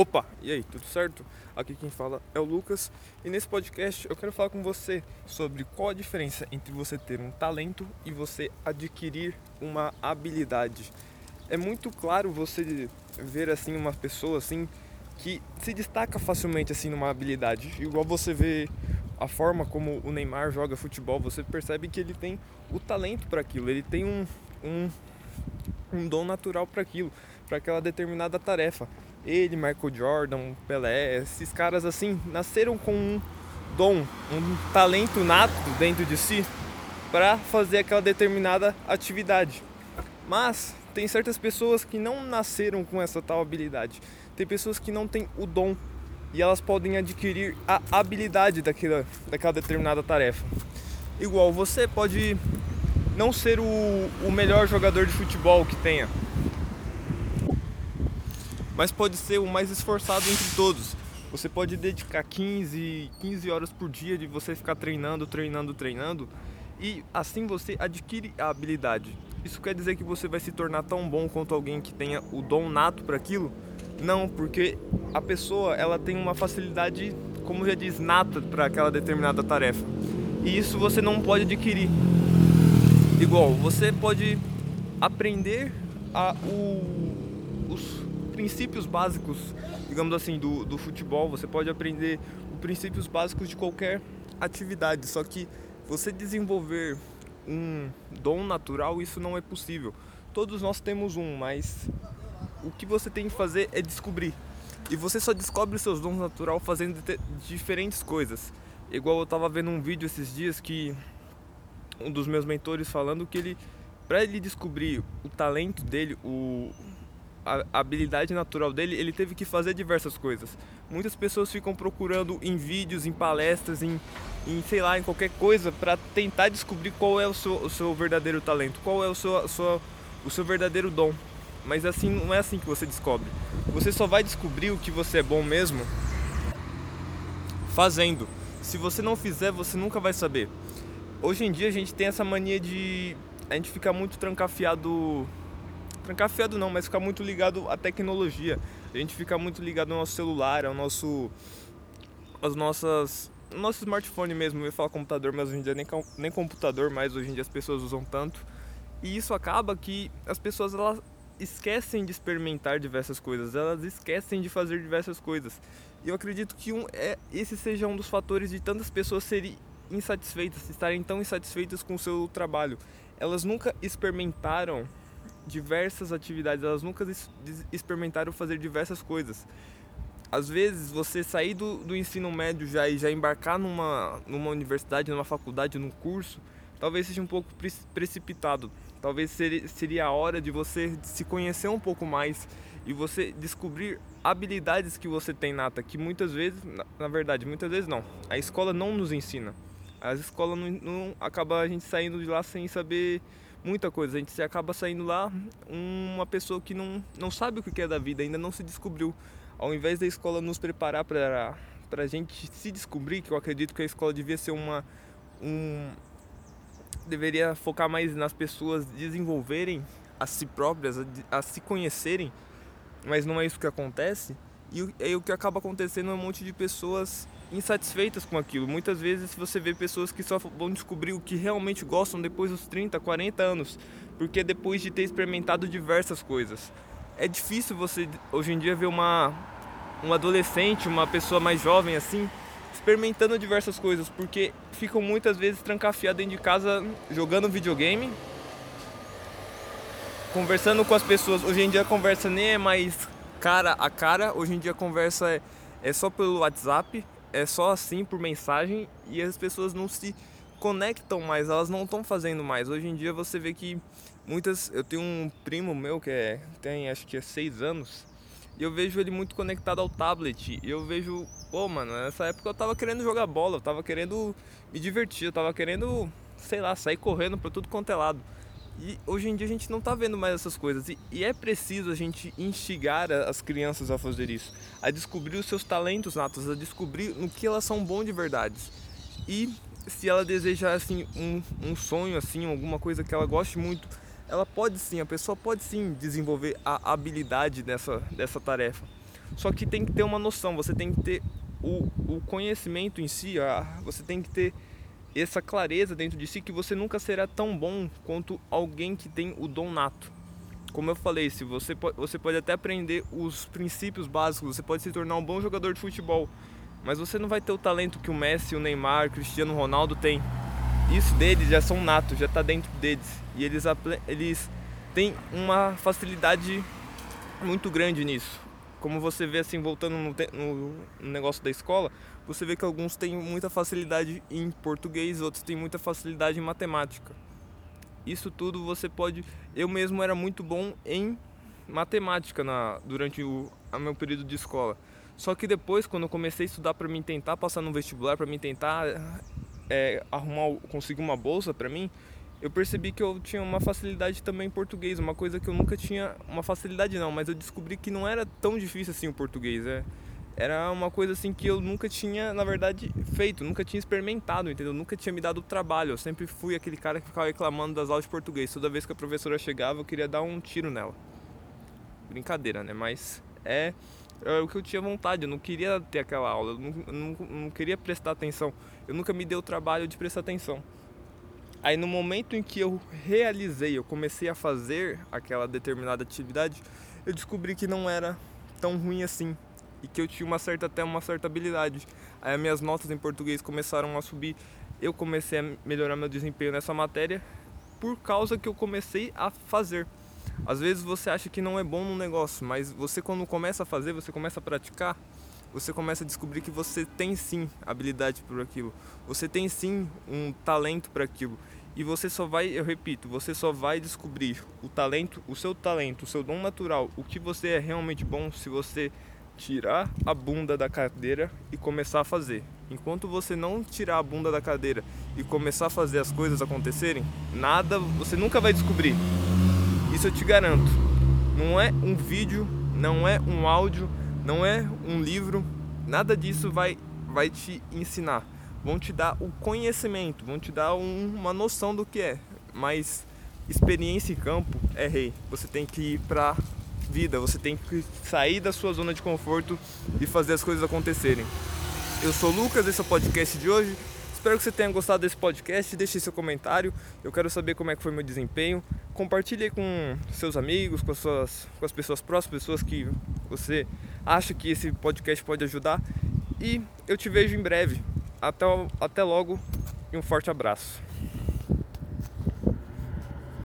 Opa, e aí, tudo certo? Aqui quem fala é o Lucas e nesse podcast eu quero falar com você sobre qual a diferença entre você ter um talento e você adquirir uma habilidade. É muito claro você ver assim uma pessoa assim que se destaca facilmente assim numa habilidade, igual você vê a forma como o Neymar joga futebol, você percebe que ele tem o talento para aquilo, ele tem um, um, um dom natural para aquilo, para aquela determinada tarefa. Ele, Michael Jordan, Pelé, esses caras assim nasceram com um dom, um talento nato dentro de si para fazer aquela determinada atividade. Mas tem certas pessoas que não nasceram com essa tal habilidade. Tem pessoas que não têm o dom e elas podem adquirir a habilidade daquela, daquela determinada tarefa. Igual você pode não ser o, o melhor jogador de futebol que tenha, mas pode ser o mais esforçado entre todos. Você pode dedicar 15, 15 horas por dia de você ficar treinando, treinando, treinando e assim você adquire a habilidade. Isso quer dizer que você vai se tornar tão bom quanto alguém que tenha o dom nato para aquilo? Não, porque a pessoa ela tem uma facilidade, como já diz, nata para aquela determinada tarefa. E isso você não pode adquirir. Igual, você pode aprender a, o, os princípios básicos, digamos assim, do, do futebol. Você pode aprender os princípios básicos de qualquer atividade, só que você desenvolver um dom natural, isso não é possível. Todos nós temos um, mas o que você tem que fazer é descobrir. E você só descobre seus dons natural fazendo diferentes coisas. Igual eu estava vendo um vídeo esses dias que um dos meus mentores falando que ele para ele descobrir o talento dele, o, a habilidade natural dele, ele teve que fazer diversas coisas. Muitas pessoas ficam procurando em vídeos, em palestras, em, em sei lá, em qualquer coisa para tentar descobrir qual é o seu, o seu verdadeiro talento, qual é o seu, o seu verdadeiro dom. Mas assim não é assim que você descobre. Você só vai descobrir o que você é bom mesmo fazendo. Se você não fizer, você nunca vai saber. Hoje em dia a gente tem essa mania de a gente ficar muito trancafiado trancafiado não, mas ficar muito ligado à tecnologia. A gente fica muito ligado ao nosso celular, ao nosso. as nossas. Nosso smartphone mesmo, eu ia falar computador, mas hoje em dia nem, nem computador mais, hoje em dia as pessoas usam tanto. E isso acaba que as pessoas elas esquecem de experimentar diversas coisas, elas esquecem de fazer diversas coisas. E eu acredito que um, é, esse seja um dos fatores de tantas pessoas serem insatisfeitas, estarem tão insatisfeitas com o seu trabalho. Elas nunca experimentaram diversas atividades, elas nunca experimentaram fazer diversas coisas. Às vezes você sair do, do ensino médio já e já embarcar numa, numa universidade, numa faculdade, num curso, talvez seja um pouco precipitado. Talvez seria, seria a hora de você se conhecer um pouco mais e você descobrir habilidades que você tem nata, que muitas vezes, na, na verdade, muitas vezes não. A escola não nos ensina. A escola não, não acaba a gente saindo de lá sem saber muita coisa. A gente acaba saindo lá uma pessoa que não, não sabe o que é da vida, ainda não se descobriu. Ao invés da escola nos preparar para a gente se descobrir, que eu acredito que a escola devia ser uma. Um, deveria focar mais nas pessoas desenvolverem a si próprias, a, a se conhecerem, mas não é isso que acontece. E aí o que acaba acontecendo é um monte de pessoas insatisfeitas com aquilo. Muitas vezes você vê pessoas que só vão descobrir o que realmente gostam depois dos 30, 40 anos, porque depois de ter experimentado diversas coisas. É difícil você hoje em dia ver uma um adolescente, uma pessoa mais jovem assim, experimentando diversas coisas, porque ficam muitas vezes trancafiados dentro de casa jogando videogame, conversando com as pessoas. Hoje em dia a conversa nem é mais cara a cara, hoje em dia a conversa é, é só pelo WhatsApp, é só assim por mensagem e as pessoas não se conectam mais, elas não estão fazendo mais. Hoje em dia você vê que muitas. Eu tenho um primo meu que é, tem acho que é 6 anos e eu vejo ele muito conectado ao tablet. E eu vejo, pô, mano, nessa época eu tava querendo jogar bola, eu tava querendo me divertir, eu tava querendo, sei lá, sair correndo pra tudo quanto é lado. E hoje em dia a gente não está vendo mais essas coisas. E, e, é preciso a gente instigar as crianças a fazer isso, a descobrir os seus talentos natos, a descobrir no que elas são bom de verdade. E se ela deseja assim um, um sonho assim, alguma coisa que ela goste muito, ela pode sim, a pessoa pode sim desenvolver a habilidade dessa, dessa tarefa. Só que tem que ter uma noção, você tem que ter o, o conhecimento em si, a, você tem que ter essa clareza dentro de si que você nunca será tão bom quanto alguém que tem o dom nato. Como eu falei, se você, você pode até aprender os princípios básicos, você pode se tornar um bom jogador de futebol, mas você não vai ter o talento que o Messi, o Neymar, o Cristiano Ronaldo têm. Isso deles já são natos, já está dentro deles. E eles, eles têm uma facilidade muito grande nisso como você vê assim, voltando no, no, negócio da escola, você vê que alguns têm muita facilidade em português, outros têm muita facilidade em matemática. Isso tudo você pode. Eu mesmo era muito bom em matemática na, durante o meu período de escola. Só que depois, quando eu comecei a estudar para mim tentar passar no vestibular, para mim tentar é, arrumar, conseguir uma bolsa para mim, eu percebi que eu tinha uma facilidade também em português, uma coisa que eu nunca tinha, uma facilidade não, mas eu descobri que não era tão difícil assim o português, é, era uma coisa assim que eu nunca tinha, na verdade, feito, nunca tinha experimentado, entendeu? Nunca tinha me dado o trabalho, eu sempre fui aquele cara que ficava reclamando das aulas de português, toda vez que a professora chegava eu queria dar um tiro nela. Brincadeira, né? Mas é, é o que eu tinha vontade, eu não queria ter aquela aula, eu não, não, não queria prestar atenção, eu nunca me dei o trabalho de prestar atenção. Aí no momento em que eu realizei, eu comecei a fazer aquela determinada atividade, eu descobri que não era tão ruim assim e que eu tinha uma certa até uma certa habilidade. Aí as minhas notas em português começaram a subir, eu comecei a melhorar meu desempenho nessa matéria por causa que eu comecei a fazer. Às vezes você acha que não é bom no negócio, mas você quando começa a fazer, você começa a praticar, você começa a descobrir que você tem sim habilidade por aquilo, você tem sim um talento para aquilo. E você só vai, eu repito, você só vai descobrir o talento, o seu talento, o seu dom natural, o que você é realmente bom se você tirar a bunda da cadeira e começar a fazer. Enquanto você não tirar a bunda da cadeira e começar a fazer as coisas acontecerem, nada, você nunca vai descobrir. Isso eu te garanto. Não é um vídeo, não é um áudio, não é um livro, nada disso vai, vai te ensinar. Vão te dar o conhecimento, vão te dar um, uma noção do que é, mas experiência em campo é rei. Você tem que ir pra vida, você tem que sair da sua zona de conforto e fazer as coisas acontecerem. Eu sou o Lucas, esse é o podcast de hoje. Espero que você tenha gostado desse podcast. Deixe seu comentário. Eu quero saber como é que foi meu desempenho. Compartilhe com seus amigos, com as, suas, com as pessoas próximas, pessoas que você acha que esse podcast pode ajudar. E eu te vejo em breve. Até, até logo e um forte abraço.